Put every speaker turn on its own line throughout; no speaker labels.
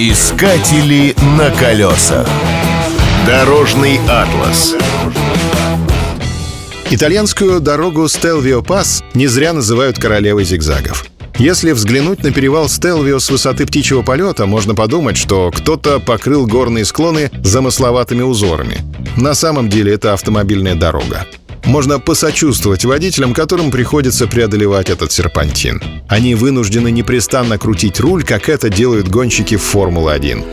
Искатели на колесах. Дорожный атлас.
Итальянскую дорогу Стелвио Пас не зря называют королевой зигзагов. Если взглянуть на перевал Стелвио с высоты птичьего полета, можно подумать, что кто-то покрыл горные склоны замысловатыми узорами. На самом деле это автомобильная дорога. Можно посочувствовать водителям, которым приходится преодолевать этот серпантин. Они вынуждены непрестанно крутить руль, как это делают гонщики в Формулы-1.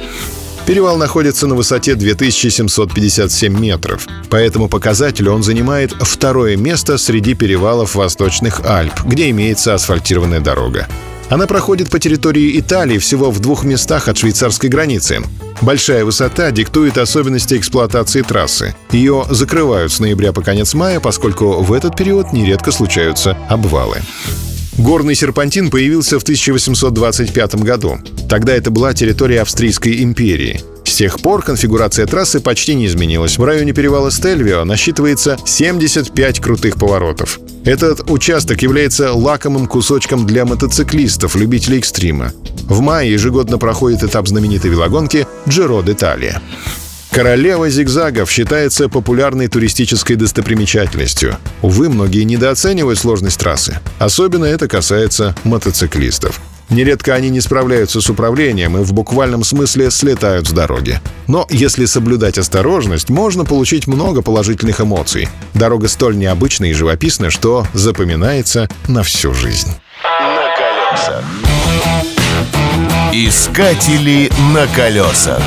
Перевал находится на высоте 2757 метров. По этому показателю он занимает второе место среди перевалов Восточных Альп, где имеется асфальтированная дорога. Она проходит по территории Италии всего в двух местах от швейцарской границы. Большая высота диктует особенности эксплуатации трассы. Ее закрывают с ноября по конец мая, поскольку в этот период нередко случаются обвалы. Горный серпантин появился в 1825 году. Тогда это была территория Австрийской империи. С тех пор конфигурация трассы почти не изменилась. В районе перевала Стельвио насчитывается 75 крутых поворотов. Этот участок является лакомым кусочком для мотоциклистов, любителей экстрима. В мае ежегодно проходит этап знаменитой велогонки Джиро d'Italia. Королева зигзагов считается популярной туристической достопримечательностью. Увы, многие недооценивают сложность трассы. Особенно это касается мотоциклистов. Нередко они не справляются с управлением и в буквальном смысле слетают с дороги. Но если соблюдать осторожность, можно получить много положительных эмоций. Дорога столь необычна и живописна, что запоминается на всю жизнь.
На колесах. Искатели на колесах.